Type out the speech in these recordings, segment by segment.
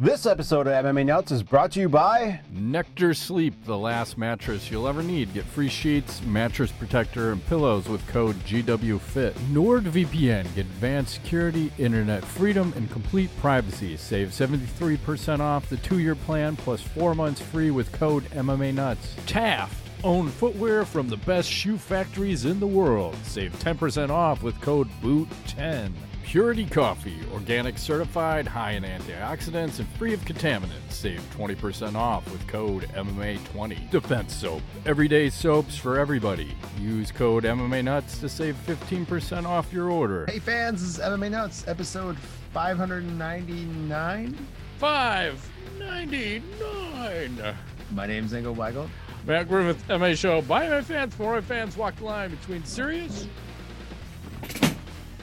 This episode of MMA Nuts is brought to you by Nectar Sleep, the last mattress you'll ever need. Get free sheets, mattress protector, and pillows with code GWFIT. NordVPN, get advanced security, internet freedom, and complete privacy. Save 73% off the two year plan plus four months free with code MMA Nuts. Taft, own footwear from the best shoe factories in the world. Save 10% off with code BOOT10. Purity Coffee, organic certified, high in antioxidants, and free of contaminants. Save 20% off with code MMA20. Defense Soap, everyday soaps for everybody. Use code MMA Nuts to save 15% off your order. Hey fans, this is MMA Nuts, episode 599. 599. My name's Engel Weigel. Matt Griffith, MA Show. By my fans, for my fans, walk the line between serious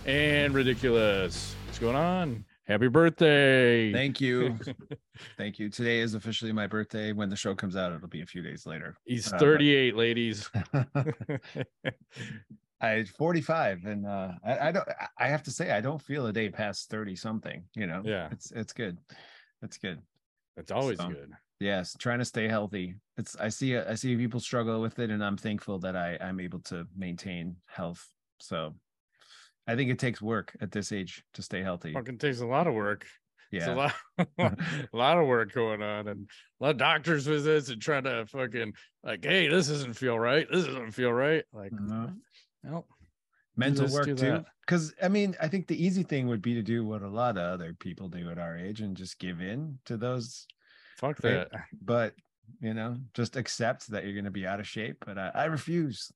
and ridiculous. What's going on? Happy birthday. Thank you. Thank you. Today is officially my birthday. When the show comes out, it'll be a few days later. He's Uh, 38, ladies. I 45 and uh I, I don't I have to say I don't feel a day past 30 something, you know. Yeah. It's it's good. It's good. It's always So- good. Yes, trying to stay healthy. It's I see I see people struggle with it and I'm thankful that I I'm able to maintain health. So I think it takes work at this age to stay healthy. Fucking takes a lot of work. It's a lot, a lot of work going on, and a lot of doctors visits and trying to fucking like, hey, this doesn't feel right. This doesn't feel right. Like, Mhm. no, Mental work too. Cuz I mean, I think the easy thing would be to do what a lot of other people do at our age and just give in to those fuck that. but you know just accept that you're going to be out of shape but i, I refuse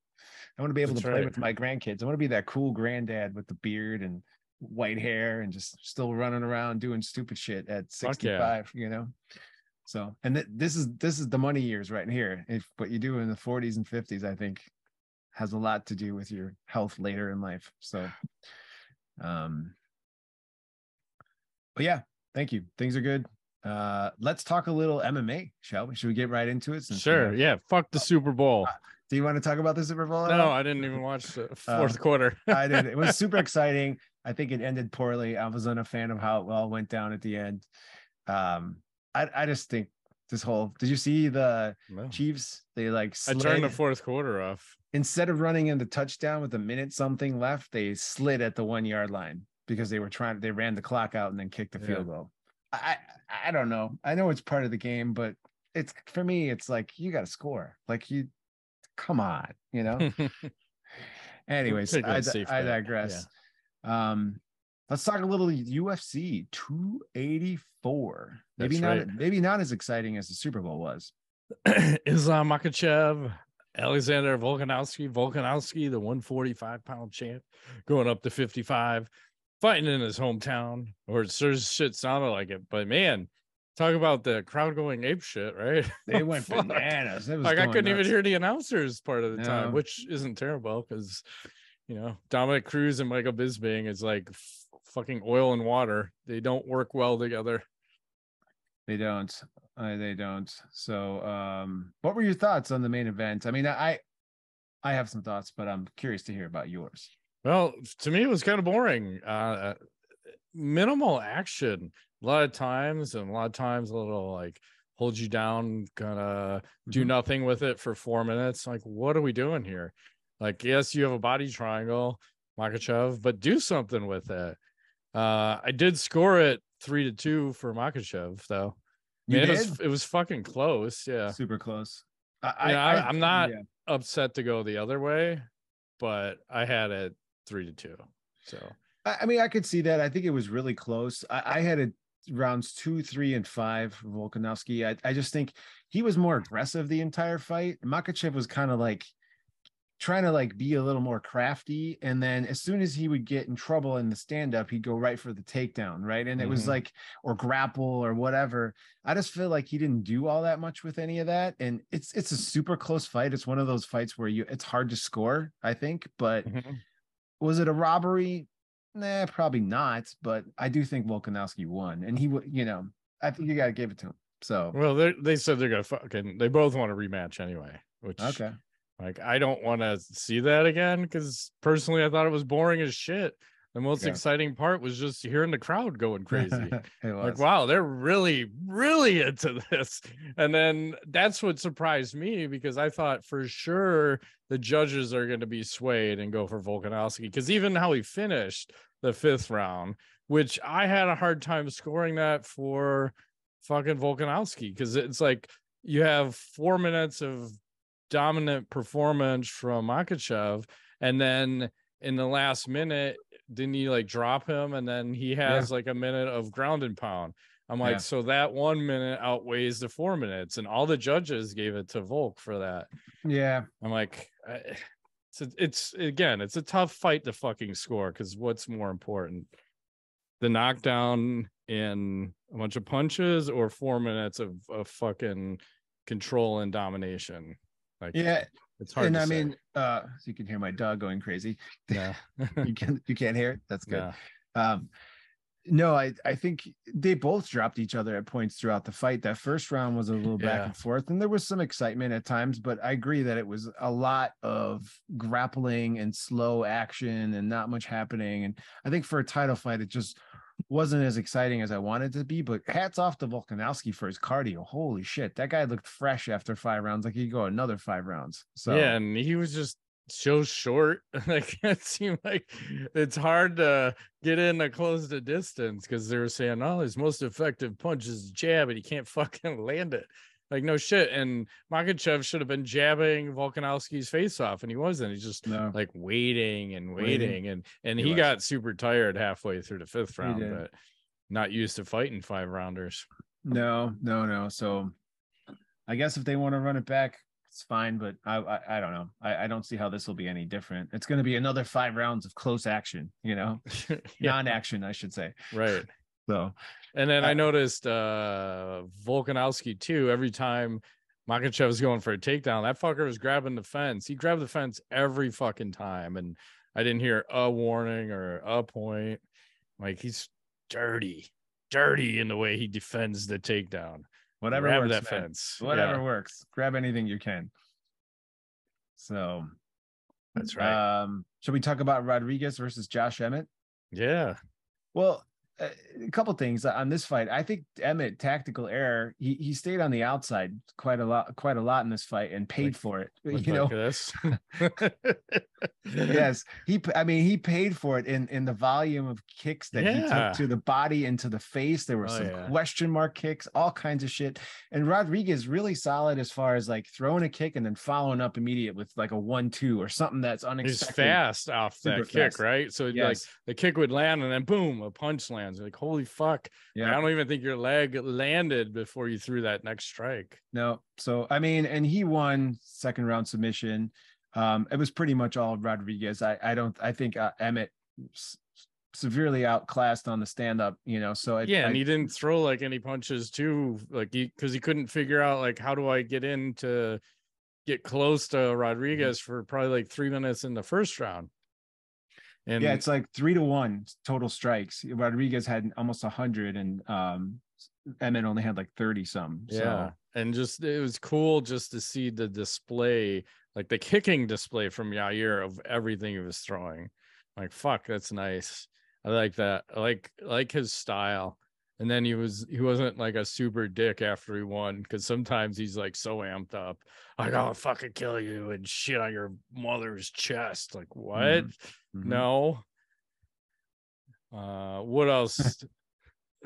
i want to be able That's to play right. with my grandkids i want to be that cool granddad with the beard and white hair and just still running around doing stupid shit at Fuck yeah. 65 you know so and th- this is this is the money years right here if what you do in the 40s and 50s i think has a lot to do with your health later in life so um but yeah thank you things are good uh let's talk a little mma shall we should we get right into it Sure, yeah. Fuck the Super Bowl. Do you want to talk about the super bowl No. I didn't even watch the fourth quarter. I did. It was super exciting. I think it ended poorly. I wasn't a fan of how it all went down at the end. Um, I I just think this whole. Did you see the No. Chiefs? They like I turned the fourth quarter off. instead of running in the touchdown with a minute something left, they slid at the one yard line because they were trying. They ran the clock out and then kicked the Yeah. field goal. I I I don't know. I know it's part of the game, but it's for me. It's like you got to score. Like you, come on, you know. Anyways, I, I digress. Um, let's talk a little UFC 284. Maybe That's not right. maybe not as exciting as the Super Bowl was. Islam Makhachev, Alexander Volkanovski, Volkanovski, the 145 pound champ, going up to 55, fighting in his hometown, or it sure shit sounded like it. But man, talk about the crowd going ape shit, right? They went bananas. It was Like I couldn't even hear the announcers part of the No. time, which isn't terrible because you know Dominick Cruz and Michael Bisping is like f- fucking oil and water. They don't work well together. They don't. Uh, they don't. So, um, what were your thoughts on the main event? I mean, I I have some thoughts, but I'm curious to hear about yours. Well, to me, it was kind of boring. Uh, minimal action, a lot of times, and a lot of times, a little like hold you down, kind of do Mhm. nothing with it for four minutes. Like, what are we doing here? Like, yes, you have a body triangle, Makhachev, but do something with it. Uh, I did score it three to two for Makhachev, though. I mean, it was it was fucking close. Yeah, super close. I, I- I'm not- yeah. upset to go the other way, but I had it three to two. So I, I mean, I could see that. I think it was really close. I, I had it rounds two, three, and five Volkanovski. I, I just think he was more aggressive the entire fight. Makhachev was kind of like trying to like be a little more crafty. And then as soon as he would get in trouble in the stand up, he'd go right for the takedown, right? And it was Mhm. like, or grapple or whatever. I just feel like he didn't do all that much with any of that. And it's it's a super close fight. It's one of those fights where you it's hard to score, I think, but was it a robbery? Nah, probably not. But I do think Volkanovski won, and he would, you know, I think you got to give it to him. So Well, they they said they're gonna fucking. They both want a rematch anyway. Which okay, like I don't want to see that again because personally I thought it was boring as shit. The most Yeah. exciting part was just hearing the crowd going crazy. Like wow they're really really into this and then that's what surprised me because i thought for sure the judges are going to be swayed and go for volkanovski because even how he finished the fifth round which i had a hard time scoring that for fucking volkanovski because it's like you have four minutes of dominant performance from makhachev and then in the last minute didn't he like drop him and then he has like a minute of ground and pound i'm like Yeah. so that one minute outweighs the four minutes and all the judges gave it to volk for that Yeah. i'm like it's it's again it's a tough fight to fucking score because what's more important the knockdown in a bunch of punches or four minutes of, of fucking control and domination like Yeah. It's hard and I say. mean, uh, so you can hear my dog going crazy. yeah You can you can't hear it. That's good. yeah Um, no, I I think they both dropped each other at points throughout the fight. That first round was a little back Yeah. and forth, and there was some excitement at times. But I agree that it was a lot of grappling and slow action and not much happening. And I think for a title fight, it just wasn't as exciting as I wanted to be. But hats off to Volkanovski for his cardio. Holy shit, that guy looked fresh after five rounds. Like he'd go another five rounds. So yeah, and he was just so short. like it seemed like it's hard to get in to close the distance because they were saying, "Oh, his most effective punch is jab, and he can't fucking land it." Like no shit. And Makhachev should have been jabbing Volkanovski's face off, and he wasn't. He's just no, like waiting and Waiting. waiting, and and He he, got super tired halfway through the fifth round, but not used to fighting five rounders. No, no, no. So I guess if they want to run it back, it's fine. But I, I, I don't know. I, I don't see how this will be any different. It's going to be another five rounds of close action. You know, yeah, non-action, I should say. right. So And then I noticed uh Volkanovski too. Every time Makhachev was going for a takedown, that fucker was grabbing the fence. He grabbed the fence every fucking time, and I didn't hear a warning or a point. Like he's dirty, dirty in the way he defends the takedown. whatever Grab works, that man. fence. Whatever Yeah, works. Grab anything you can. So that's right. um, should we talk about Rodriguez versus Josh Emmett? yeah. Well, a a couple things on this fight. I think Emmett tactical error. He he stayed on the outside quite a lot, quite a lot in this fight, and paid Like- for it. You know, this. yes, he. I mean, he paid for it in in the volume of kicks that he took to the body and to the face. There were Oh, some yeah. question mark kicks, all kinds of shit. And Rodriguez really solid as far as like throwing a kick and then following up immediate with like a one two or something that's unexpected. He's fast off that Super kick, fast. right? So like the kick would land and then boom, a punch lands. You're like, holy fuck. Like, Yeah. I don't even think your leg landed before you threw that next strike. No. So I mean, and he won second round submission. Um, it was pretty much all Rodriguez. I I don't. I think uh, Emmett s- severely outclassed on the stand up. You know. So it, yeah, and I- he didn't throw like any punches too, like he because he couldn't figure out like how do I get in to get close to Rodriguez Mm-hmm. for probably like three minutes in the first round. And yeah, it's like three to one total strikes. Rodriguez had almost a hundred, and um, Emmett only had like thirty some. Yeah. And just it was cool just to see the display, like the kicking display from Yair of everything he was throwing. Like, fuck, that's nice. I like that. I like like his style. And then he was he wasn't like a super dick after he won because sometimes he's like so amped up. Like, I'll fucking kill you and shit on your mother's chest. Like, what? Mhm. Mhm. No. Uh what else?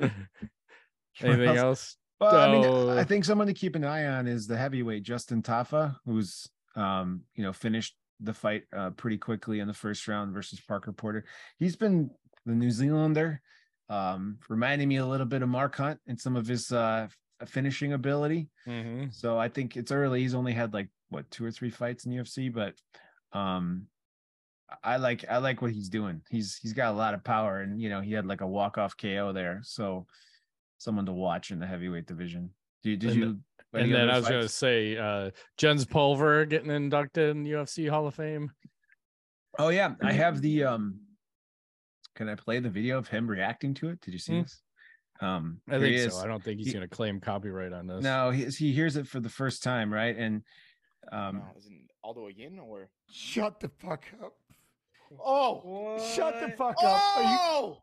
Anything else? else? Well, I mean, I think someone to keep an eye on is the heavyweight Justin Tafa, who's um, you know, finished the fight uh, pretty quickly in the first round versus Parker Porter. He's been the New Zealander, um, reminding me a little bit of Mark Hunt and some of his uh, finishing ability. Mhm. So I think it's early. He's only had like what two or three fights in UFC, but um, I like I like what he's doing. He's he's got a lot of power, and you know he had like a walk off KO there. So someone to watch in the heavyweight division. Did, did And- you? any and then I was gonna say uh Jens Pulver getting inducted in the UFC Hall of Fame. Oh yeah, I have the um. Can I play the video of him reacting to it? Did you see Hmm. this? Um, I think he so. I don't think he's He- gonna claim copyright on this. No, he he hears it for the first time, right? And um, No, is it Aldo again or? Shut the fuck up. Oh, shut the What? fuck up. Are you Oh!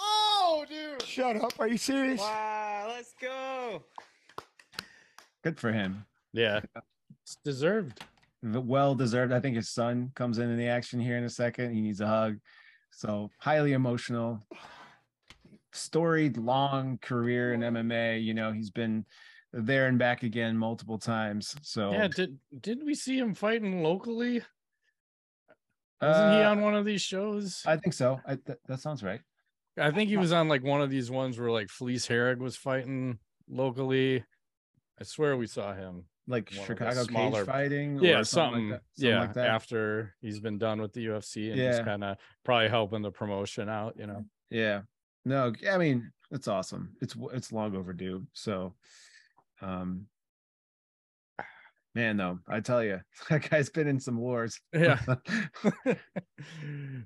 Oh, dude! shut up? Are you serious? Wow, let's go. Good for him. Yeah. It's deserved. Well deserved. I think his son comes in in the action here in a second. He needs a hug. So highly emotional. Storied, long career in MMA. You know, he's been there and back again multiple times. So Yeah, did did we see him fighting locally? Wasn't he uh, on one of these shows? I, think so. I, th- that sounds right. I think he was on like one of these ones where like Felice Herrig was fighting locally. I swear we saw him. Like One Chicago smaller- cage fighting. Yeah, or something. like that. Something yeah, like that. after he's been done with the UFC and Yeah. kind of probably helping the promotion out, you know. Yeah. No, I mean, it's awesome. It's it's long overdue. So um man, though, I tell you, that guy's been in some wars. Yeah. and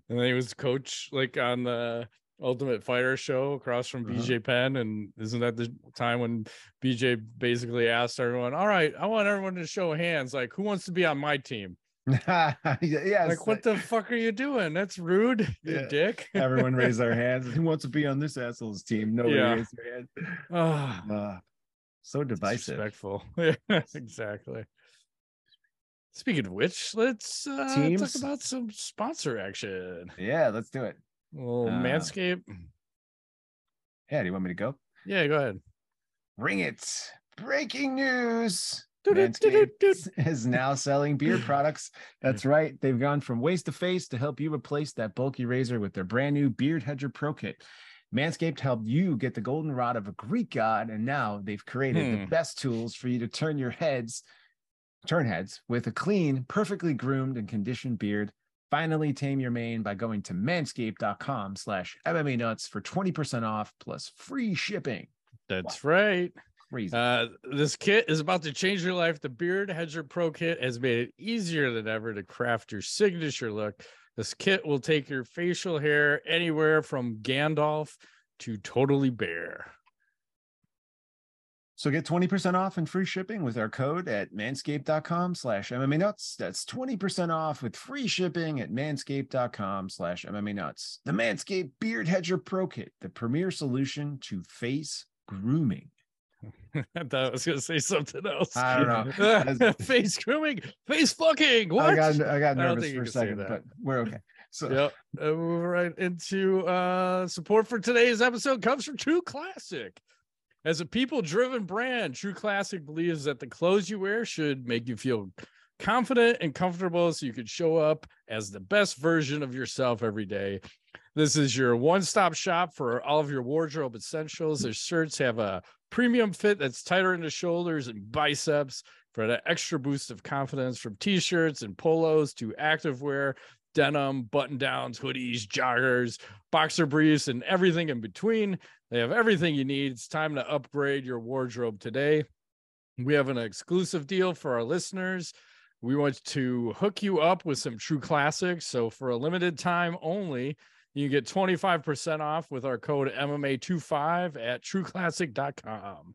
then he was coach like on the Ultimate Fighter show across from Uh-huh. BJ Penn. And isn't that the time when BJ basically asked everyone, All right, I want everyone to show hands. Like, who wants to be on my team? yes. Like, what the fuck are you doing? That's rude, you Yeah. dick. everyone raise their hands. Who wants to be on this asshole's team? Nobody Yeah. raised their hand. Uh, so divisive. disrespectful. Yeah, exactly. Speaking of which, let's uh, talk about some sponsor action. Yeah, let's do it. Well, Uh, Manscaped. Yeah, do you want me to go? Yeah, go ahead. Bring it. Breaking news. Manscaped is now selling beard products. That's right. They've gone from waist to face to help you replace that bulky razor with their brand new Beard Hedger Pro Kit. Manscaped helped you get the golden rod of a Greek god, and now they've created the Hmm. best tools for you to turn your heads, turn heads with a clean, perfectly groomed and conditioned beard. Finally, tame your mane by going to manscaped.com slash MMA nuts for 20% off plus free shipping. That's right. Uh, this kit is about to change your life. The Beard Hedger Pro Kit has made it easier than ever to craft your signature look. This kit will take your facial hair anywhere from Gandalf to totally bare. So get 20% off and free shipping with our code at manscaped.com slash MMA nuts. That's 20% off with free shipping at manscaped.com slash MMA nuts. The Manscaped Beard Hedger Pro Kit, the premier solution to face grooming. I thought I was going to say something else. I don't know. face grooming, face fucking. What? I got I got nervous you for a second, but we're okay. So yep. Uh, move right into uh support for today's episode comes from True Classic. As a people-driven brand, True Classic believes that the clothes you wear should make you feel confident and comfortable so you can show up as the best version of yourself every day. This is your one-stop shop for all of your wardrobe essentials. Their shirts have a premium fit that's tighter in the shoulders and biceps for that extra boost of confidence from t-shirts and polos to activewear denim, button downs, hoodies, joggers, boxer briefs, and everything in between. They have everything you need. It's time to upgrade your wardrobe today. We have an exclusive deal for our listeners. We want to hook you up with some true classics. So, for a limited time only, you get 25% off with our code MMA25 at trueclassic.com.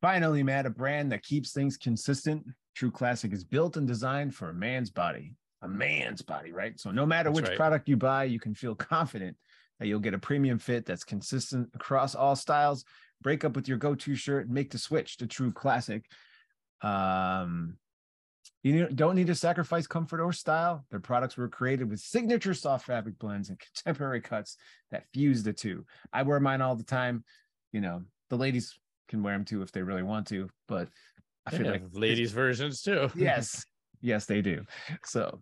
finally, Matt, a brand that keeps things consistent. True Classic is built and designed for a man's body. A man's body, right? So no matter That's which right. product you buy, you can feel confident that you'll get a premium fit that's consistent across all styles. Break up with your go-to shirt and make the switch to True Classic. Um, you don't need to sacrifice comfort or style. Their products were created with signature soft fabric blends and contemporary cuts that fuse the two. I wear mine all the time. You know, the ladies can wear them too if they really want to, but I feel like ladies' versions too. yes, yes, they do. So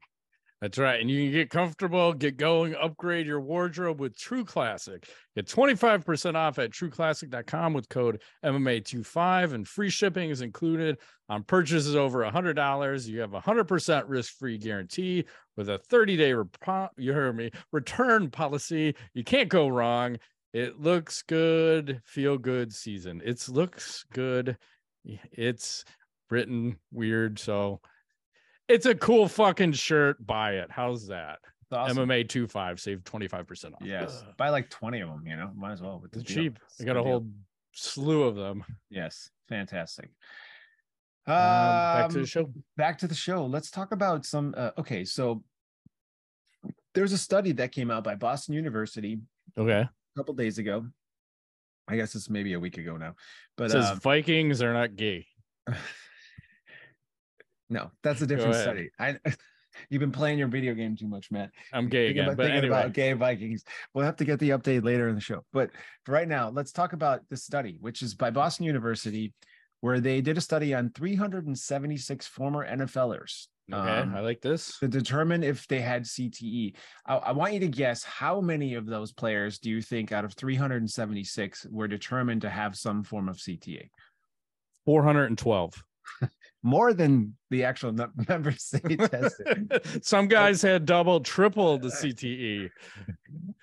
That's right. And you can get comfortable, get going, upgrade your wardrobe with True Classic. Get 25% off at trueclassic.com with code MMA25 and free shipping is included on purchases over $100. You have a 100% risk-free guarantee with a 30-day repo- you heard me, return policy. You can't go wrong. It looks good, feel good season. It looks good. It's written weird, so it's a cool fucking shirt. Buy it. How's that? it's awesome. MMA 25 save 25% off. Yes, Ugh, buy like twenty of them. You know, might as well with the it's cheap. It's I got a good deal. whole slew of them. Yes, fantastic. Um, back to Um, the show. back to the show. Let's talk about some. Uh, okay, so there's a study that came out by Boston University Okay. a couple days ago. I guess it's maybe a week ago now, It but says uh, Vikings are not gay. no, that's a different study. I you've been playing your video game too much, Matt. I'm gay Thinking again. about, But thinking anyway, about gay Vikings. We'll have to get the update later in the show. But for right now, let's talk about the study, which is by Boston University, where they did a study on 376 former NFLers. okay, um, I like this. to determine if they had CTE. I, I want you to guess how many of those players do you think out of 376 were determined to have some form of CTE? 412. More than the actual num- members they tested. Some guys had double, triple the CTE.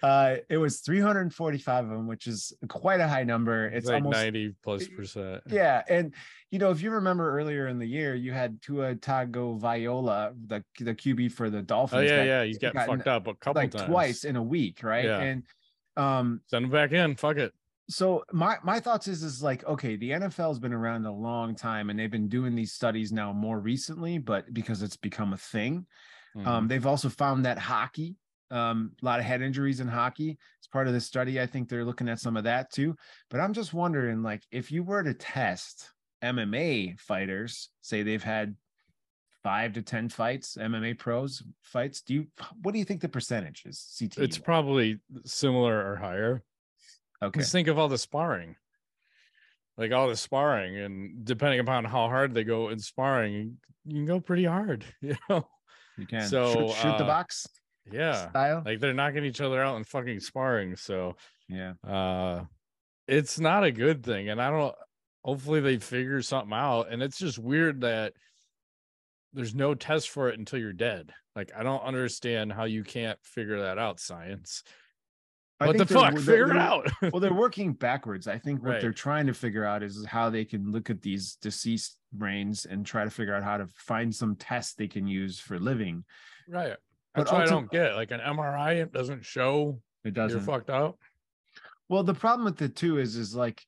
Uh, it was 345 of them, which is quite a high number. It's It's like almost 90 plus percent. yeah, and you know if you remember earlier in the year, you had Tua Tagovailoa, the the QB for the Dolphins. Oh yeah, got- yeah. He's got fucked up a couple like times. twice in a week, right? Yeah. And um, Send him back in. Fuck it. So my my thoughts is is like okay the nfl's been around a long time and they've been doing these studies now more recently but because it's become a thing Mm-hmm. um they've also found that hockey um a lot of head injuries in hockey it's part of the study i think they're looking at some of that too but i'm just wondering like if you were to test mma fighters say they've had five to ten fights mma pros fights do you what do you think the percentage is ct it's probably similar or higher. Okay Just think of all the sparring. Like all the sparring, and depending upon how hard they go in sparring, you can go pretty hard, you know. you can so, shoot, shoot the uh, box Yeah. style Like they're knocking each other out in fucking sparring. So yeah uh it's not a good thing. And I don't hopefully they figure something out. And it's just weird that there's no test for it until you're dead. Like I don't understand how you can't figure that out, science. I What the fuck? they're- Figure it out. well, they're working backwards. I think what Right. they're trying to figure out is how they can look at these deceased brains and try to figure out how to find some test they can use for living. right. But That's what I don't get. Like an MRI, it doesn't show It doesn't. you're fucked up. Well, the problem with it too is, is like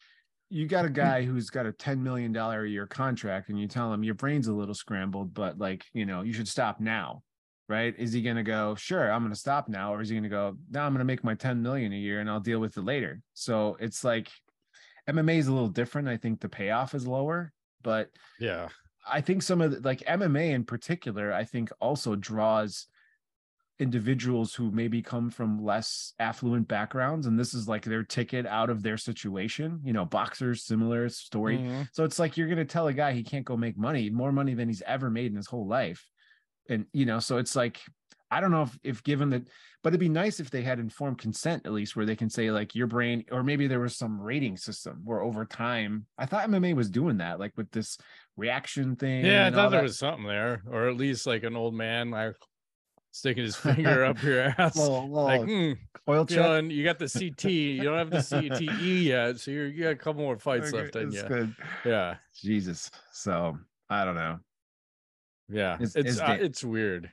you got a guy who's got a ten million dollar a year contract, and you tell him your brain's a little scrambled, but like you know you should stop now, right? Is he gonna go? Sure, I'm gonna stop now, or is he gonna go? Now I'm gonna make my ten million a year, and I'll deal with it later. So it's like MMA is a little different. I think the payoff is lower, but Yeah. I think some of the, like MMA in particular, I think also draws individuals who maybe come from less affluent backgrounds and this is like their ticket out of their situation you know boxers similar story Mhm. so it's like you're going to tell a guy he can't go make money more money than he's ever made in his whole life and you know so it's like i don't know if if given that but it'd be nice if they had informed consent at least where they can say like your brain or maybe there was some rating system where over time i thought mma was doing that like with this reaction thing Yeah, I thought there that. was something there, or at least like an old man like sticking his finger up your ass. little, little like, hmm, oil check Dylan, you got the CT. You don't have the CTE yet, so you're, you got a couple more fights Okay, left in you. good. Yeah, jesus so i don't know yeah. It's- It's uh, it's weird.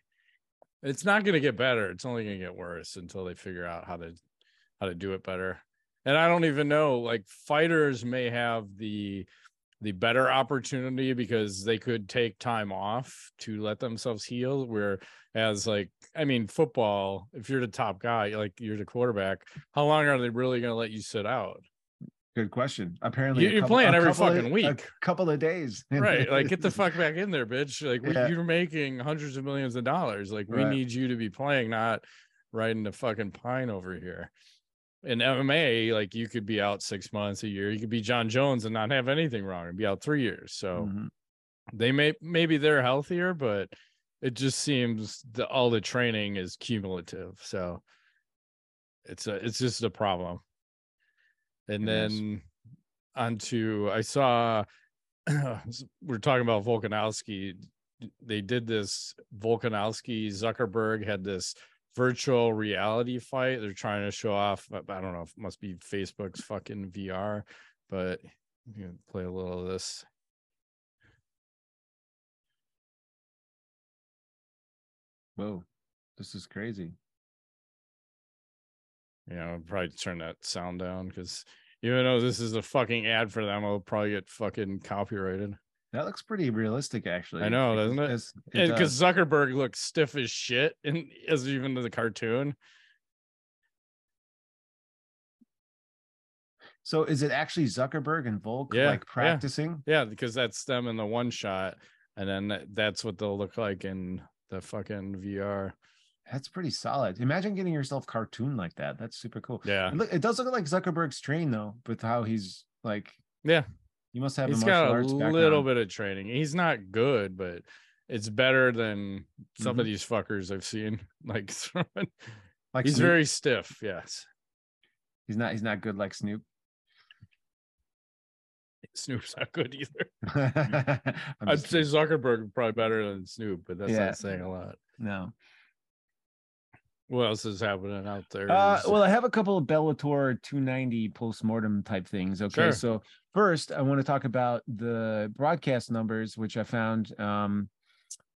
It's not going to get better. It's only going to get worse until they figure out how to how to do it better. And I don't even know. Like fighters may have the the better opportunity because they could take time off to let themselves heal. Whereas, like, I mean, football, if you're the top guy, like you're the quarterback, how long are they really going to let you sit out? Good question. Apparently you're couple- playing every couple of- fucking a week. couple of days. Right like get the fuck back in there bitch. Like we, you're making hundreds of millions of dollars. Like we Right. need you to be playing not riding the fucking pine over here. In mma like you could be out six months a year. You could be jon jones and not have anything wrong and be out three years. So Mhm. they may maybe they're healthier but it just seems that all the training is cumulative. So it's a it's just a problem and is. then onto i saw we're talking about volkanovski they did this volkanovski zuckerberg had this virtual reality fight. They're trying to show off i don't know if it must be facebook's fucking vr but you can play a little of this. Whoa this is crazy. You know I'd probably turn that sound down because even though this is a fucking ad for them i'll probably get fucking copyrighted That looks pretty realistic, actually. I know, doesn't it? Because. Zuckerberg looks stiff as shit, and as even in the cartoon. So is it actually Zuckerberg and Volk Yeah, like practicing? Yeah, because that's them in the one shot, and then that's what they'll look like in the fucking VR. That's pretty solid. Imagine getting yourself cartoon like that. That's super cool. Yeah, It, look, it does look like Zuckerberg's train though, with how he's like. Yeah. You must have he's a got a little bit of training. He's not good, but it's better than some Mhm. of these fuckers I've seen. Like throwing. Like he's Snoop. very stiff. Yes, He's not. He's not good like Snoop. Snoop's not good either. I'd just say. Zuckerberg probably better than Snoop, but that's Yeah. not saying a lot. no. What else is happening out there? Uh, well, I have a couple of Bellator 290 postmortem type things. Okay, Sure. so first, I want to talk about the broadcast numbers, which I found um,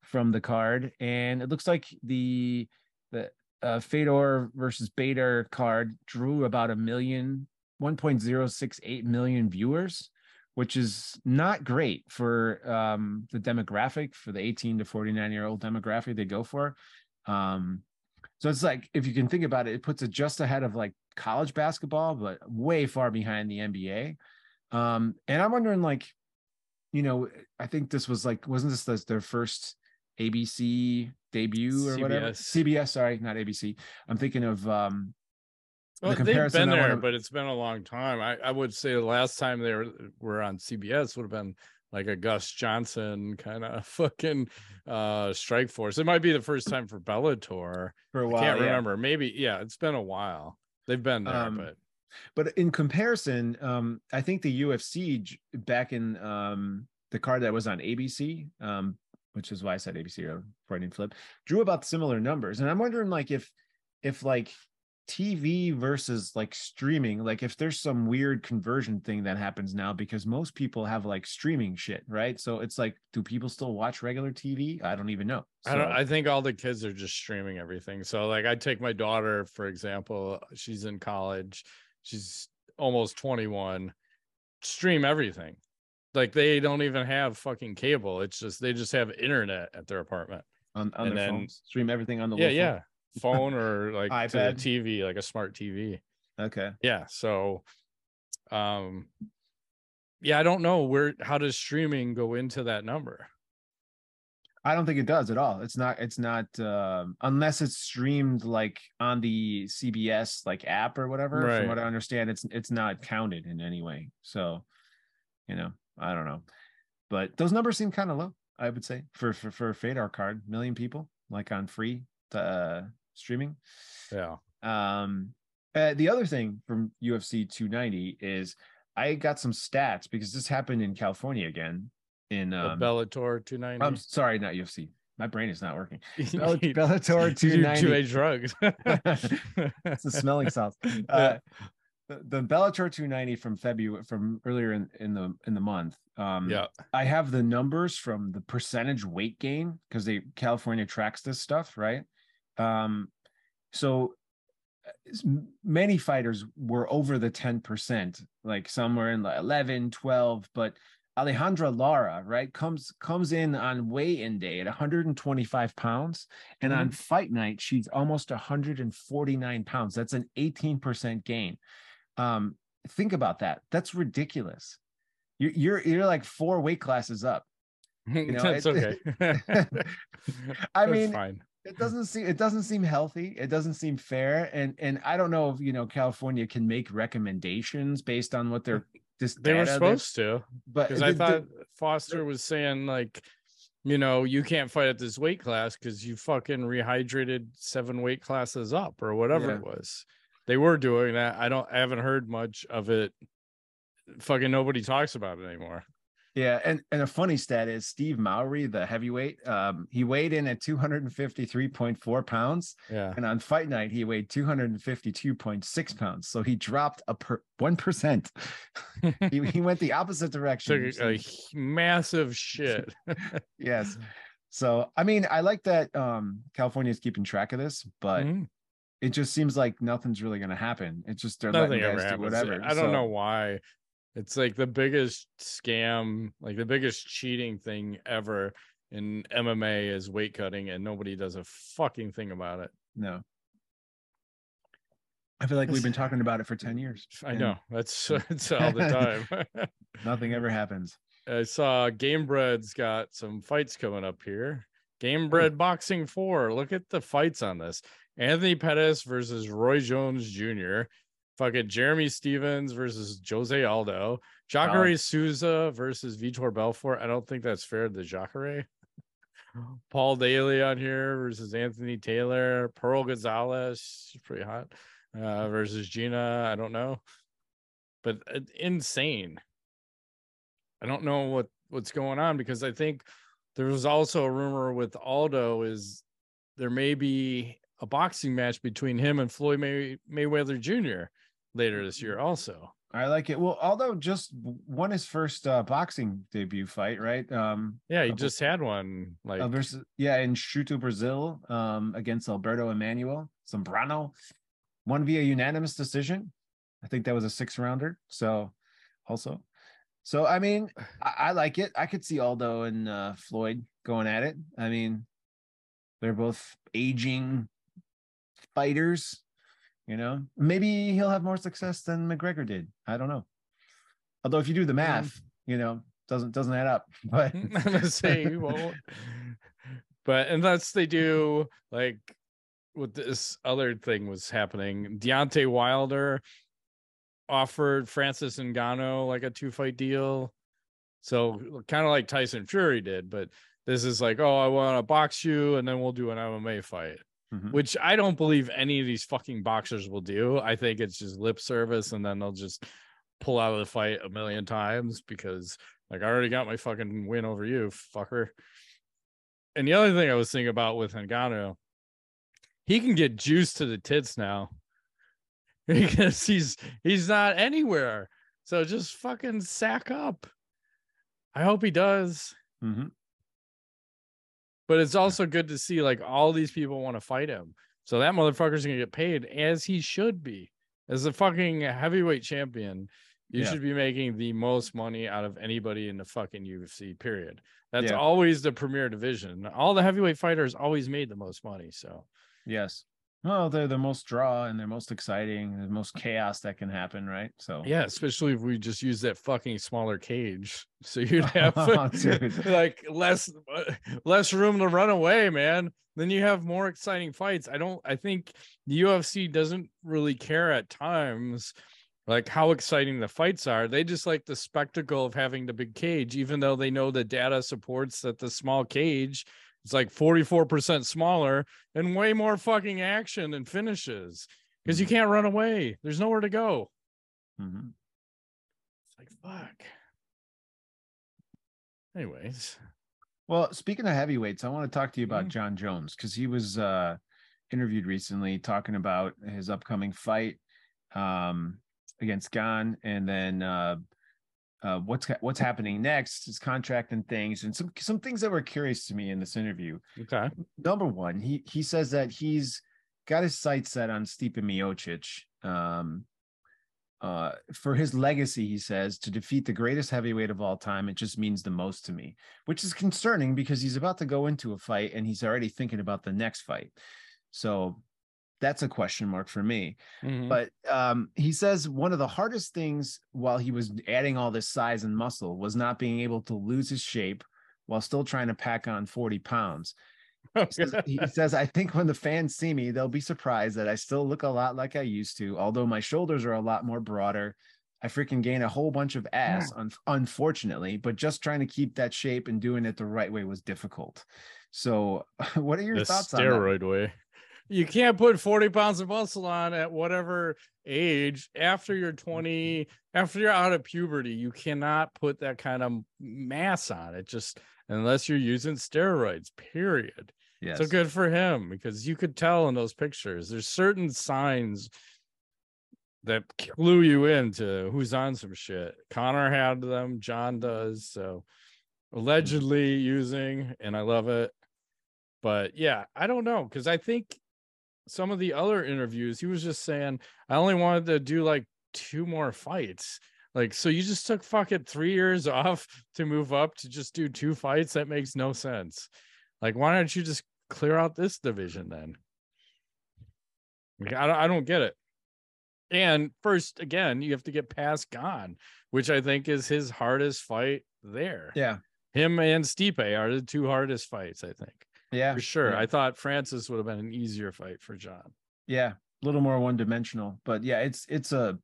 from the card, and it looks like the the uh, Fedor versus Bader card drew about a million, 1.068 million viewers, which is not great for um, the demographic for the 18 to 49 year old demographic they go for. Um, so it's like if you can think about it, it puts it just ahead of like college basketball, but way far behind the NBA. Um, and I'm wondering, like, you know, I think this was like, wasn't this the, their first ABC debut or whatever? CBS. CBS, sorry, not ABC. I'm thinking of um Well, they've been there, wanna- but it's been a long time. I, I would say the last time they were, were on CBS would have been like a Gus Johnson kind of fucking uh Strikeforce. It might be the first time for Bellator. for a I while. can't yeah. remember. Maybe, yeah, it's been a while. They've been there, Um, but But in comparison, um, I think the UFC j- back in um, the card that was on ABC, um, which is why I said ABC or Freudian flip, drew about similar numbers. And I'm wondering, like, if if like TV versus like streaming, like if there's some weird conversion thing that happens now because most people have like streaming shit, right? So it's like, do people still watch regular TV? I don't even know. I don't. I think all the kids are just streaming everything. So, like, I take my daughter for example. She's in college. She's almost twenty one. Stream everything. Like they don't even have fucking cable. It's just they just have internet at their apartment. on, on and their then- phones, stream everything on the Yeah, yeah. Phone or like to the iPad. TV, like a smart TV. Okay. Yeah. So, um, yeah, I don't know where. How does streaming go into that number? I don't think it does at all. It's not. It's not um, unless it's streamed like on the CBS like app or whatever. Right. From what I understand, it's it's not counted in any way. So, you know, I don't know, but those numbers seem kind of low. I would say for for for a Fedor card, million people like on free uh, streaming. Yeah. Um, uh, the other thing from UFC 290 is I got some stats because this happened in California again. In The um, Bellator two ninety. I'm sorry, not UFC. My brain is not working. Bell- Bellator 290. too many drugs. It's the smelling salts. Uh, the, the Bellator 290 from February from earlier in, in the in the month. Um, yeah. I have the numbers from the percentage weight gain because they California tracks this stuff, right? Um, so uh, many fighters were over the 10%, like somewhere in the 11, 12, but Alejandra Lara, right, comes comes in on weigh-in day at 125 pounds, and on fight night she's almost 149 pounds. That's an 18% gain. Um, think about that. That's ridiculous. You're you're you're like four weight classes up. You know, That's okay. I That's mean, fine. It doesn't seem it doesn't seem healthy it doesn't seem fair and and i don't know if you know california can make recommendations based on what they're this They were supposed to, but because I the- the- thought Foster was saying like, you know, you can't fight at this weight class because you fucking rehydrated seven weight classes up or whatever Yeah. it was. They were doing that. I don't. I haven't heard much of it. Fucking nobody talks about it anymore. Yeah and and a funny stat is steve Mowry, the heavyweight um he weighed in at 253.4 pounds Yeah. and on fight night he weighed 252.6 pounds so he dropped a per one percent he, he went the opposite direction Took a, massive shit. yes so i mean i like that um california is keeping track of this but Mhm. it just seems like nothing's really going to happen. It's just they're Nothing letting guys do whatever. I don't So, know why. It's like the biggest scam, like the biggest cheating thing ever in MMA is weight cutting, and nobody does a fucking thing about it. No. I feel like we've been talking about it for 10 years. I know that's it's all the time. Nothing ever happens. I saw Gamebred's got some fights coming up here. Gamebred oh. Boxing 4. Look at the fights on this. Anthony Pettis versus Roy Jones Jr. Fucking Jeremy Stephens versus Jose Aldo. Jacare Souza versus Vitor Belfort. I don't think that's fair to Jacare. Paul Daly on here versus Anthony Taylor. Pearl Gonzalez. She's pretty hot. Uh, versus Gina. I don't know. But uh, insane. I don't know what what's going on because I think there was also a rumor with Aldo is there may be a boxing match between him and Floyd May- Mayweather Jr. later this year also. I like it. Well, Aldo just won his first uh, boxing debut fight, right? Um, Yeah, he uh, just had one like uh, versus yeah in Chuto Brazil um, against Alberto Emmanuel Zambrano, won via unanimous decision. I think that was a six rounder. So also, so I mean, I, I like it. I could see Aldo and uh, Floyd going at it. I mean, they're both aging fighters. You know, maybe he'll have more success than McGregor did. I don't know. Although if you do the mm. math, you know, doesn't doesn't add up. But I'm gonna say he won't. But unless they do like what this other thing was happening, Deontay Wilder offered Francis Ngannou like a two fight deal. So kind of like Tyson Fury did, but this is like, oh, I want to box you and then we'll do an MMA fight, Mhm. which I don't believe any of these fucking boxers will do. I think it's just lip service and then they'll just pull out of the fight a million times because like I already got my fucking win over you, fucker. And the other thing I was thinking about with Ngannou, he can get juice to the tits now because he's he's not anywhere. So just fucking sack up. I hope he does. Mhm. But it's also good to see like all these people want to fight him. So that motherfucker's gonna get paid as he should be. As a fucking heavyweight champion, you Yeah. should be making the most money out of anybody in the fucking UFC, period. That's Yeah. always the premier division. All the heavyweight fighters always made the most money. So yes. Well, they're the most draw and they're most exciting, the most chaos that can happen, right? So yeah, especially if we just use that fucking smaller cage. So you'd have Oh, like less uh, less room to run away, man. Then you have more exciting fights. I don't I think the UFC doesn't really care at times like how exciting the fights are. They just like the spectacle of having the big cage, even though they know the data supports that the small cage is like 44% smaller and way more fucking action and finishes because you can't run away. There's nowhere to go. Mhm. It's like fuck. Anyways, Well, speaking of heavyweights, I want to talk to you about Mhm. Jon Jones because he was uh, interviewed recently talking about his upcoming fight um, against Gane, and then uh, uh, what's what's happening next, his contract and things, and some some things that were curious to me in this interview. okay. Number one, he he says that he's got his sights set on Stipe Miocic. Um, uh, for his legacy, he says, to defeat the greatest heavyweight of all time, it just means the most to me, which is concerning because he's about to go into a fight and he's already thinking about the next fight. So that's a question mark for me. Mhm. But um, he says one of the hardest things while he was adding all this size and muscle was not being able to lose his shape while still trying to pack on 40 pounds. He says, he says, I think when the fans see me, they'll be surprised that I still look a lot like I used to, although my shoulders are a lot more broader. I freaking gain a whole bunch of ass, un- unfortunately, but just trying to keep that shape and doing it the right way was difficult. So, what are your the thoughts on that? steroid way. You can't put 40 pounds of muscle on at whatever age after you're mm-hmm. 20, after you're out of puberty. You cannot put that kind of mass on it just unless you're using steroids, period. Yes. So good for him because you could tell in those pictures. There's certain signs that clue you into who's on some shit. Conor had them, Jon does. So allegedly mm-hmm. using, and I love it. But yeah, I don't know because I think some of the other interviews he was just saying I only wanted to do like two more fights. Like, so you just took fucking three years off to move up to just do two fights? That makes no sense. Like, why don't you just clear out this division then? Like, I don't, I don't get it. And first, again, you have to get past Gane, which I think is his hardest fight there. Yeah. Him and Stipe are the two hardest fights, I think. Yeah. For sure. Yeah. I thought Francis would have been an easier fight for Jon. Yeah. A little more one dimensional. But yeah, it's it's a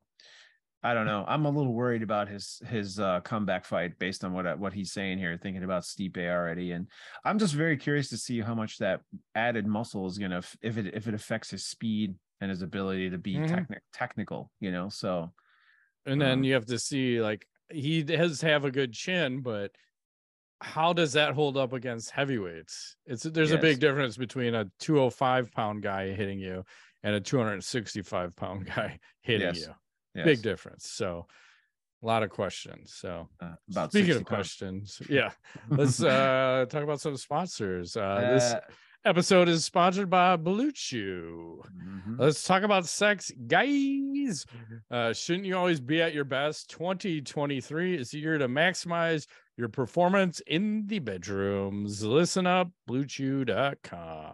I don't know. I'm a little worried about his his uh, comeback fight based on what what he's saying here, thinking about Stipe already, and I'm just very curious to see how much that added muscle is gonna if it if it affects his speed and his ability to be Mhm. techni- technical, you know. So And then Um, you have to see like he does have a good chin, but how does that hold up against heavyweights? It's there's a big difference between a 205 pound guy hitting you and a 265 pound guy hitting Yes. you. yes, Big difference. So a lot of questions. So uh, about speaking 60 of pounds. questions, yeah, let's uh talk about some sponsors. Uh, this Uh, episode is sponsored by Blue Chew. mhm. Let's talk about sex, guys. Uh, shouldn't you always be at your best? 2023 is the year to maximize your performance in the bedrooms. Listen up, bluechew.com.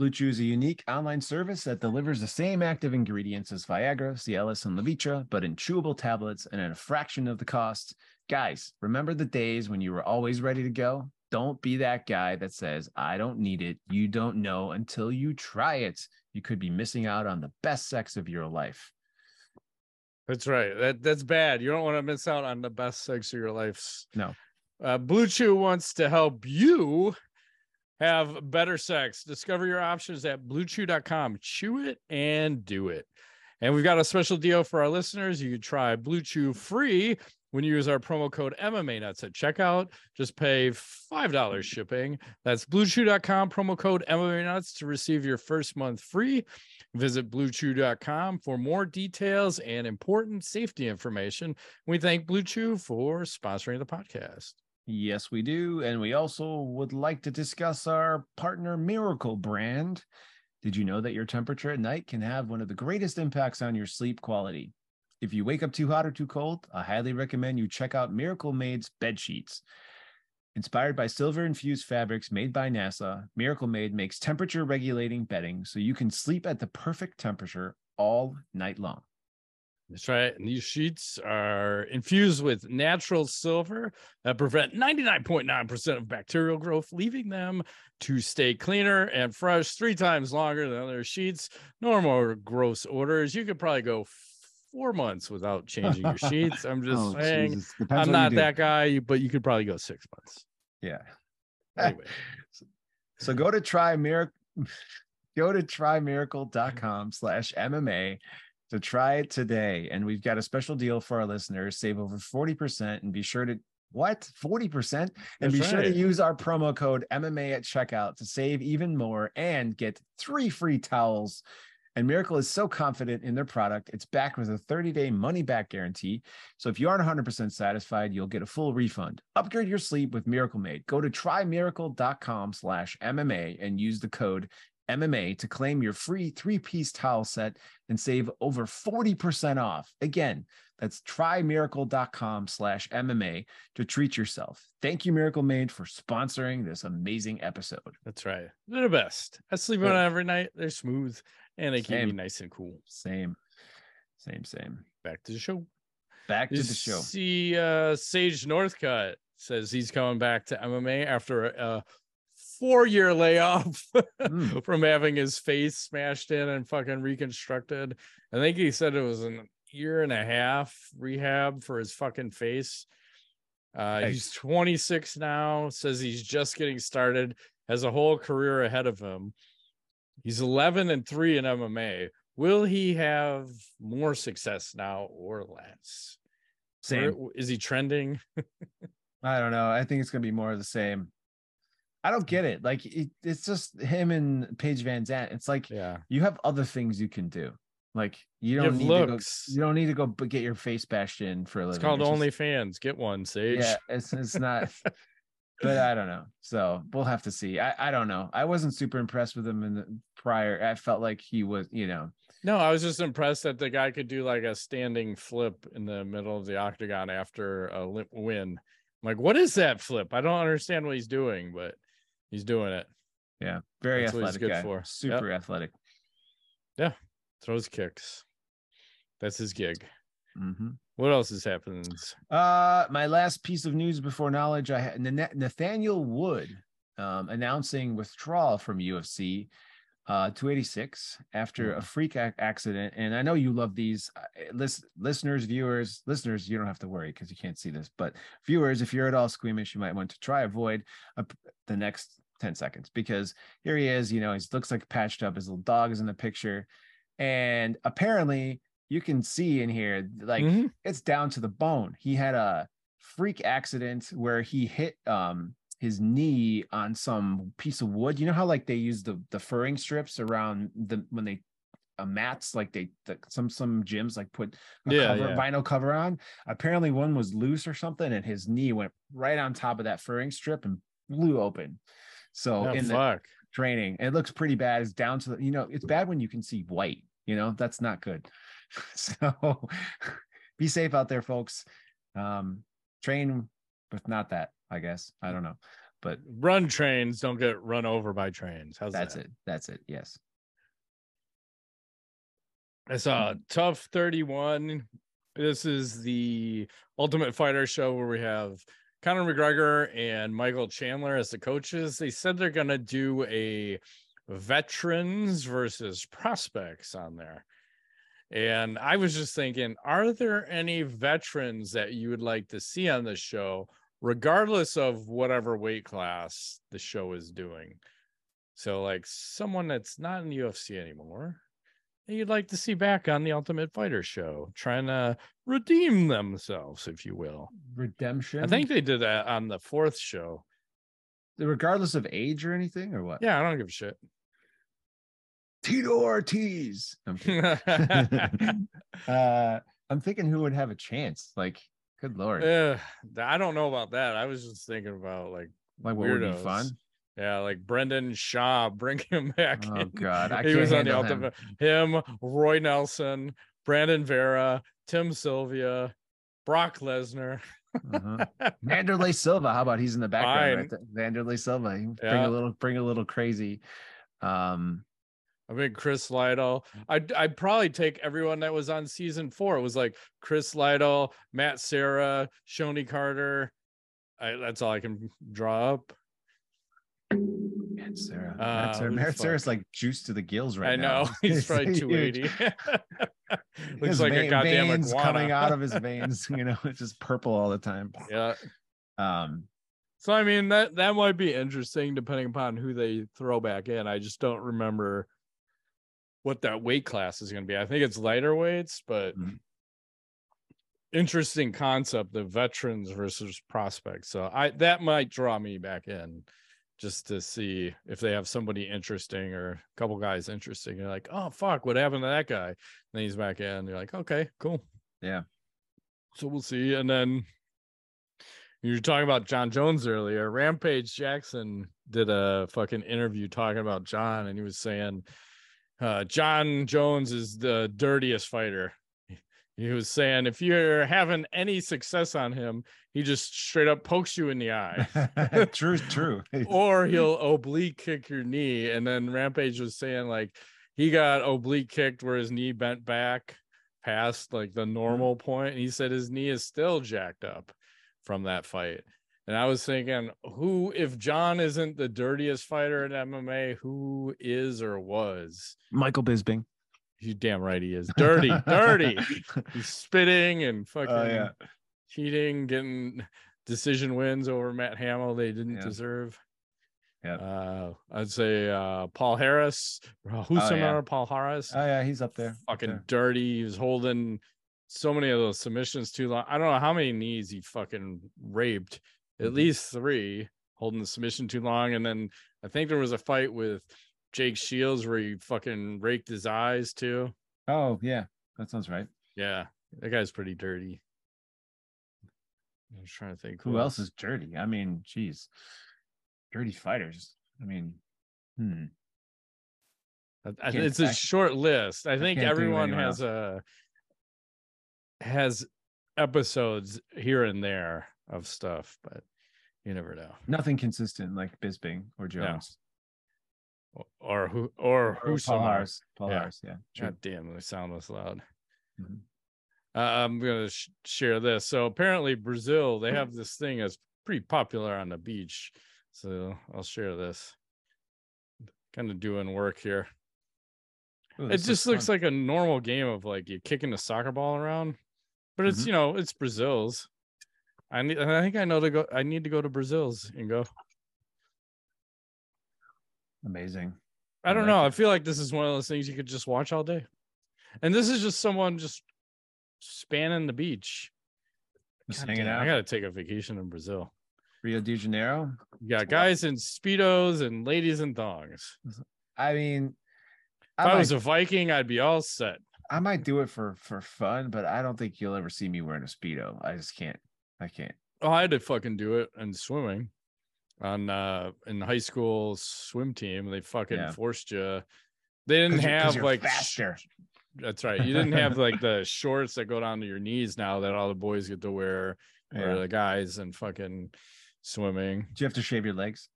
Blue Chew is a unique online service that delivers the same active ingredients as Viagra, Cialis, and Levitra, but in chewable tablets and at a fraction of the cost. Guys, remember the days when you were always ready to go? Don't be that guy that says, I don't need it. You don't know until you try it. You could be missing out on the best sex of your life. That's right. That that's bad. You don't want to miss out on the best sex of your life. No. Uh, Blue Chew wants to help you have better sex. Discover your options at bluechew.com. Chew it and do it. And we've got a special deal for our listeners. You can try Blue Chew free when you use our promo code MMA Nuts at checkout. Just pay $5 shipping. That's bluechew.com, promo code MMA Nuts to receive your first month free. Visit bluechew.com for more details and important safety information. We thank Blue Chew for sponsoring the podcast. Yes, we do. And we also would like to discuss our partner Miracle brand. Did you know that your temperature at night can have one of the greatest impacts on your sleep quality? If you wake up too hot or too cold, I highly recommend you check out Miracle Made's bed sheets. Inspired by silver infused fabrics made by NASA, Miracle Made makes temperature regulating bedding so you can sleep at the perfect temperature all night long. That's right. And these sheets are infused with natural silver that prevent 99.9% of bacterial growth, leaving them to stay cleaner and fresh three times longer than other sheets. No more gross odors. You could probably go four months without changing your sheets. I'm just Oh, saying. I'm not that guy, but you could probably go six months. Yeah. Anyway, So go to try miracle go to trymiracle.com slash MMA to try it today. And we've got a special deal for our listeners. Save over 40% and be sure to what 40% and That's be sure to use our promo code MMA at checkout to save even more and get three free towels. And Miracle is so confident in their product, it's backed with a 30 day money back guarantee. So if you aren't 100% satisfied, you'll get a full refund. Upgrade your sleep with Miracle Made. Go to trymiracle.com slash MMA and use the code MMA to claim your free three piece towel set and save over 40% off. Again, that's trymiracle.com slash MMA to treat yourself. Thank you, Miracle Made, for sponsoring this amazing episode. that's right. They're the best. I sleep on Good. every night. They're smooth and they keep me nice and cool. Same, same, same. Back to the show. Back to You the show. See, uh, Sage Northcutt says he's coming back to MMA after a, a four-year layoff Mm. from having his face smashed in and fucking reconstructed. I think he said it was an year and a half rehab for his fucking face. Uh, he's 26 now. Says he's just getting started. Has a whole career ahead of him. He's 11 and three in MMA. Will he have more success now or less? Same. Where- is he trending? I don't know. I think it's gonna be more of the same. I don't get it. Like it, it's just him and Paige VanZant. It's like Yeah. you have other things you can do. Like you don't need looks. to go. You don't need to go get your face bashed in for a living. It's called OnlyFans. Get one, Sage. Yeah, it's it's not. but I don't know. So we'll have to see. I, I don't know. I wasn't super impressed with him in the prior. I felt like he was, you know. No, I was just impressed that the guy could do like a standing flip in the middle of the octagon after a limp win. I'm like, what is that flip? I don't understand what he's doing, but he's doing it. Yeah, very That's athletic good guy. for. Super yep. athletic. Yeah, throws kicks. That's his gig. Mm-hmm. What else is happening? Uh, my last piece of news before knowledge, I had Nathaniel Wood um, announcing withdrawal from UFC uh, 286 after a mm-hmm. freak accident. And I know you love these uh, list- listeners, viewers, listeners. You don't have to worry because you can't see this, but viewers, if you're at all squeamish, you might want to try avoid uh, the next 10 seconds because here he is. You know, he looks like patched up. His little dog is in the picture, and apparently you can see in here like mm-hmm. it's down to the bone. He had a freak accident where he hit um his knee on some piece of wood. You know how like they use the the furring strips around the when they uh, mats like they the, some some gyms like put a yeah, cover, yeah. vinyl cover on. Apparently one was loose or something, and his knee went right on top of that furring strip and blew open. So oh, in fuck. the training, it looks pretty bad. It's down to the you know it's bad when you can see white. You know that's not good. so be safe out there, folks. Um, train with not that, I guess. I don't know. But run trains, don't get run over by trains. How's that's that? it. That's it. Yes. I saw TUF 31. This is the Ultimate Fighter show where we have Conor McGregor and Michael Chandler as the coaches. They said they're going to do a veterans versus prospects on there. And I was just thinking, are there any veterans that you would like to see on the show, regardless of whatever weight class the show is doing? So, like someone that's not in the UFC anymore, that you'd like to see back on the Ultimate Fighter show, trying to redeem themselves, if you will. Redemption. I think they did that on the fourth show. Regardless of age or anything, or what? Yeah, I don't give a shit. Tito Ortiz. I'm, uh, I'm thinking who would have a chance. Like, good lord. Uh, I don't know about that. I was just thinking about like like what weirdos. would be fun. Yeah, like Brendan Schaub, bring him back. Oh in. God, I he was on the ultimate. Him. him, Roy Nelson, Brandon Vera, Tim Sylvia, Brock Lesnar. uh-huh. Wanderlei Silva. How about he's in the background? Right Wanderlei Silva. Bring yeah. a little, bring a little crazy. Um, I mean, Chris Lytle. I'd, I'd probably take everyone that was on season four. It was like Chris Lytle, Matt Serra, Shonie Carter. I, that's all I can draw up. Matt Serra. Uh, Matt, Serra. Matt Serra's like juice to the gills right now. I know. He's probably 280. Looks his like vein, a goddamn veins iguana. coming out of his veins. You know, it's just purple all the time. Yeah. Um, so I mean that that might be interesting depending upon who they throw back in. I just don't remember what that weight class is going to be. I think it's lighter weights, but mm-hmm. interesting concept the veterans versus prospects. So I that might draw me back in just to see if they have somebody interesting or a couple guys interesting. You're like, oh fuck, what happened to that guy? And then he's back in. You're like, okay, cool. Yeah. So we'll see. And then you were talking about Jon Jones earlier. Rampage Jackson did a fucking interview talking about John, and he was saying uh, Jon Jones is the dirtiest fighter. He was saying if you're having any success on him, he just straight up pokes you in the eye. true, true. or he'll oblique kick your knee. And then Rampage was saying like he got oblique kicked where his knee bent back past like the normal point. And he said his knee is still jacked up from that fight. And I was thinking, who, if Jon isn't the dirtiest fighter in MMA, who is or was? Michael Bisping. You damn right he is. Dirty, dirty. He's spitting and fucking uh, yeah. cheating, getting decision wins over Matt Hamill they didn't yeah. deserve. Yeah. Uh, I'd say uh, Palhares. Who's oh, yeah. Palhares? Oh yeah, he's up there. Fucking up there. dirty. He was holding so many of those submissions too long. I don't know how many knees he fucking raped at mm-hmm. least three holding the submission too long. And then I think there was a fight with Jake Shields where he fucking raked his eyes too. Oh yeah, that sounds right. Yeah, that guy's pretty dirty. I'm trying to think Who else is dirty? I mean, geez, dirty fighters. I mean, hmm. I- I- it's a I- short list. I think think everyone has a has episodes here and there of stuff, but you never know. Nothing consistent like Bisping or Jones. O- Or who or Or Harris. Paul Yeah. Yeah. God damn, the sound was loud. Mhm. Uh, I'm gonna sh- share this. So apparently, Brazil they have this thing that's pretty popular on the beach. So I'll share this. Kind of doing work here. Ooh, it just looks fun. like a normal game of like you kicking a soccer ball around, but it's Mhm. you know it's Brazil's. I need. I think I know to go. I need to go to Brazil's and go. amazing. I I don't know. I feel like this is one of those things you could just watch all day, and this is just someone just spanning the beach. Just God hanging damn, out. I gotta take a vacation in Brazil. Rio de Janeiro. Yeah, guys in speedos and ladies in thongs. I mean, If I I, was a Viking, I'd be all set. I might do it for for fun, but I don't think you'll ever see me wearing a speedo. I just can't. I can't. Oh, I had to fucking do it in swimming. On uh in high school swim team, they fucking Yeah. forced you. They didn't have like faster. That's right. You didn't have like the shorts that go down to your knees now that all the boys get to wear, or the guys and fucking swimming. Do you have to shave your legs?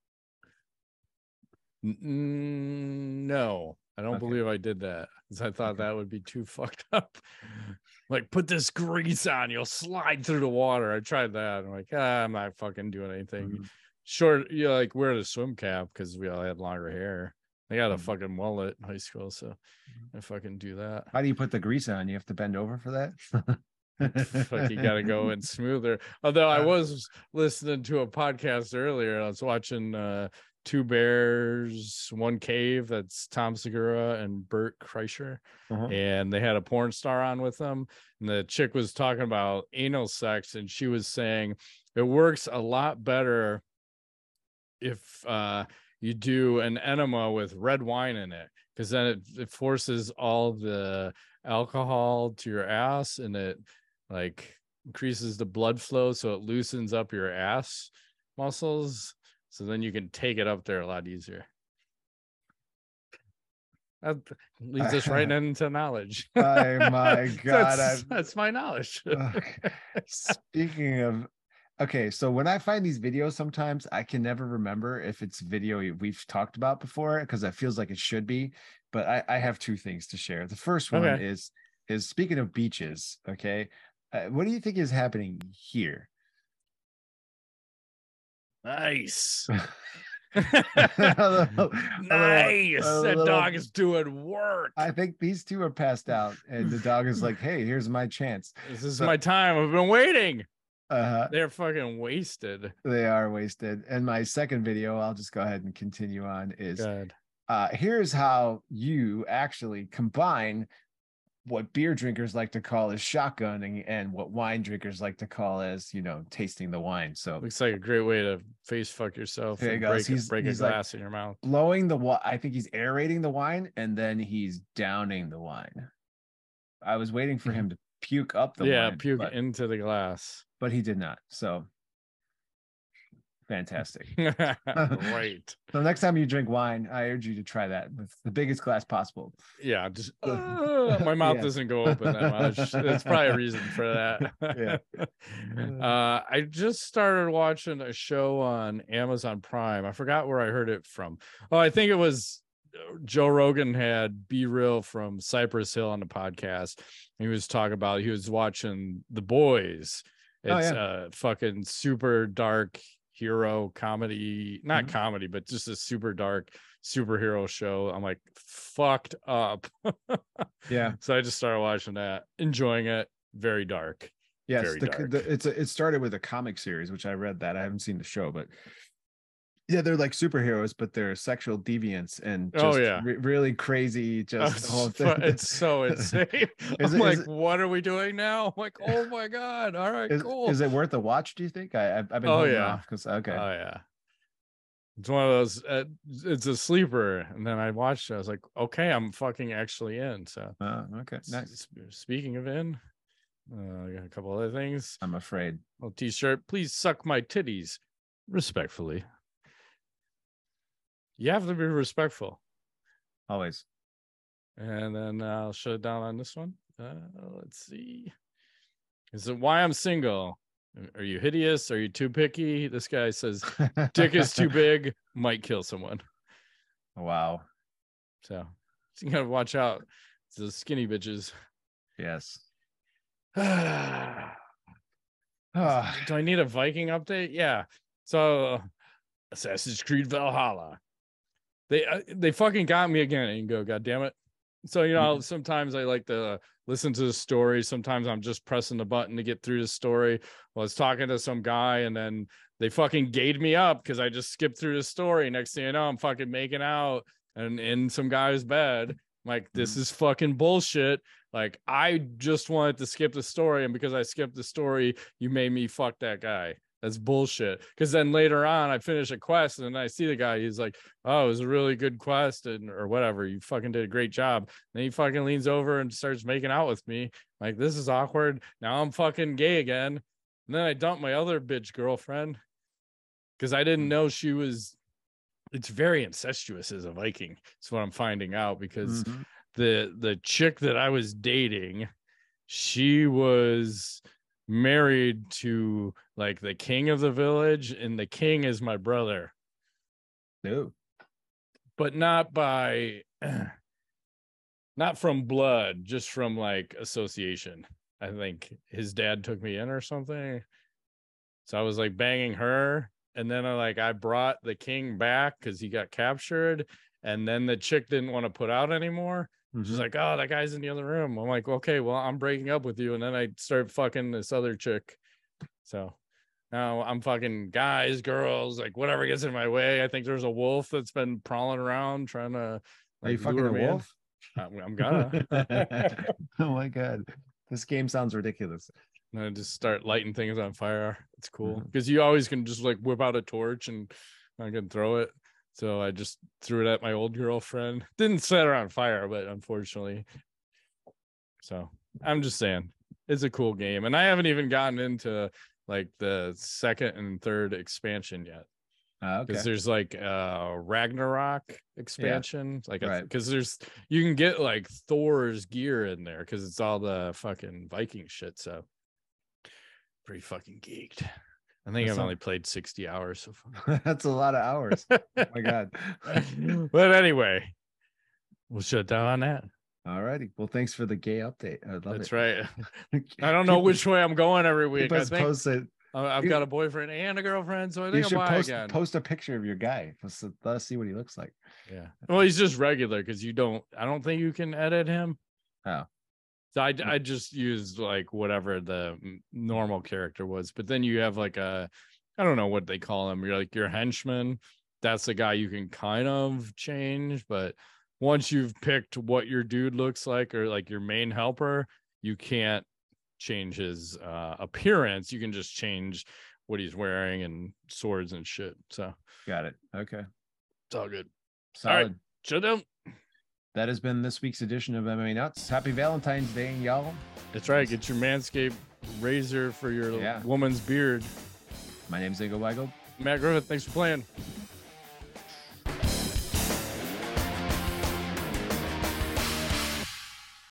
N- no, I don't Okay. believe I did that because I thought Okay. that would be too fucked up. Like, put this grease on, you'll slide through the water. I tried that. I'm like, ah, I'm not fucking doing anything. Mhm. Short, you know, like wear the swim cap because we all had longer hair. I got a Mhm. fucking mullet in high school, so I fucking do that. How do you put the grease on? You have to bend over for that. Fuck, you gotta go in smoother. Although I was listening to a podcast earlier, I was watching uh Two Bears, One Cave. That's Tom Segura and Bert Kreischer, Uh-huh. and they had a porn star on with them. And the chick was talking about anal sex, and she was saying it works a lot better if uh you do an enema with red wine in it because then it, it forces all the alcohol to your ass and it like increases the blood flow so it loosens up your ass muscles so then you can take it up there a lot easier that leads us right into knowledge Oh my God, that's, that's my knowledge Speaking of, okay, so when I find these videos, sometimes I can never remember if it's video we- we've talked about before because it feels like it should be. But I, I have two things to share. The first one Okay. is is speaking of beaches. Okay, uh, what do you think is happening here? Nice. Nice. That dog is doing work. I think these two are passed out, and the dog is like, "Hey, here's my chance." this is so- my time. I've been waiting. Uh, they're fucking wasted. They are wasted. And my second video, I'll just go ahead and continue on. Is uh, here's how you actually combine what beer drinkers like to call as shotgunning and what wine drinkers like to call as you know tasting the wine. So looks like a great way to face fuck yourself There he and goes. break, He's- break he's a like- glass in your mouth. blowing the wa- i think he's aerating the wine and then he's downing the wine. I was waiting for hmm. him to puke up the yeah wine puke but, into the glass. but he did not. So fantastic. Right so next time you drink wine i urge you to try that with the biggest glass possible. Yeah just uh, my mouth Yeah. doesn't go open that much. That's probably a reason for that. Yeah. uh i just started watching a show on amazon prime. I forgot where i heard it from. Oh i think it was uh, joe rogan had B-Real from cypress hill on the podcast. He was talking about he was watching the boys. Oh, it's yeah. a fucking super dark hero comedy not Mhm. comedy but just a super dark superhero show i'm like fucked up. Yeah. So i just started watching that enjoying it. Very dark. Yes, Very the, dark. the, it's a, it started with a comic series, which I read that. I haven't seen the show, but yeah, they're like superheroes, but they're sexual deviants and just Oh, yeah. re- really crazy. Just the whole it's, thing. it's so insane. Is I'm it- like, it- what are we doing now? I'm like, oh my god! All right, is, cool. is it worth a watch? Do you think? I I've, I've been Oh, yeah. off because okay, Oh yeah, it's one of those. Uh, it's a sleeper, and then I watched. it. I was like, okay, I'm fucking actually in. So, Oh, okay, nice. speaking of in, Uh, I got a couple other things. I'm afraid. Little t-shirt. Please suck my titties, respectfully. You have to be respectful. Always. And then I'll shut it down on this one. Uh, let's see. Is it why I'm single? Are you hideous? Are you too picky? This guy says dick is too big, might kill someone. Wow. So, you gotta watch out. It's the skinny bitches. Yes. Ah, Do I need a Viking update? Yeah. So Assassin's Creed Valhalla. They uh, they fucking got me again. And go, God damn it. So you know, sometimes I like to listen to the story. Sometimes I'm just pressing the button to get through the story. Well, I was talking to some guy, and then they fucking gayed me up because I just skipped through the story. Next thing you know, I'm fucking making out and in some guy's bed. I'm like, this is fucking bullshit. Like, I just wanted to skip the story, and because I skipped the story, you made me fuck that guy. That's bullshit. Because then later on, I finish a quest and I see the guy. He's like, "Oh, it was a really good quest," and or whatever. You fucking did a great job. Then he fucking leans over and starts making out with me. Like, this is awkward. Now I'm fucking gay again. And then I dump my other bitch girlfriend because I didn't know she was. It's very incestuous as a Viking. That's what I'm finding out because mhm. the the chick that I was dating, she was married to like the king of the village, and the king is my brother, No. but not by not from blood, just from like association. I think his dad took me in or something. So I was like banging her, and then I like I brought the king back because he got captured, and then the chick didn't want to put out anymore. She's Mhm. like, "Oh, that guy's in the other room." I'm like, "Okay, well, I'm breaking up with you," and then I start fucking this other chick. So now I'm fucking guys, girls, like whatever gets in my way. I think there's a wolf that's been prowling around trying to. Are you fucking a in. wolf? I'm, gonna. oh my god. This game sounds ridiculous. and I just start lighting things on fire. It's cool because you always can just like whip out a torch and I can throw it. So I just threw it at my old girlfriend. Didn't set her on fire, but unfortunately. So I'm just saying it's a cool game. And I haven't even gotten into like the second and third expansion yet. Ah, okay. Because there's like uh Ragnarok expansion. Like Right. because there's you can get like Thor's gear in there because it's all the fucking Viking shit. So pretty fucking geeked. I think That I've only played 60 hours so far. That's a lot of hours. Oh my god. but anyway, we'll shut down on that. Alrighty. Well, thanks for the gay update. I love That's it. right. I don't know which way I'm going every week. I think posted. I- I've got a boyfriend and a girlfriend, so I You think I'm should post, again. post a picture of your guy. Let's, let us see what he looks like. Yeah. Well, he's just regular because you don't. I don't think you can edit him. Oh. So I I just used like whatever the normal character was, but then you have like a, I don't know what they call him. You're like your henchman. That's the guy you can kind of change, but once you've picked what your dude looks like or like your main helper, you can't change his uh, appearance. You can just change what he's wearing and swords and shit. So Got it. Okay. it's all good. Solid. right. Shut down. That has been this week's edition of MMA Nuts. Happy Valentine's Day, y'all. That's right. Get your Manscaped razor for your Yeah. woman's beard. My name's Ingo Weigel. Matt Griffith, thanks for playing.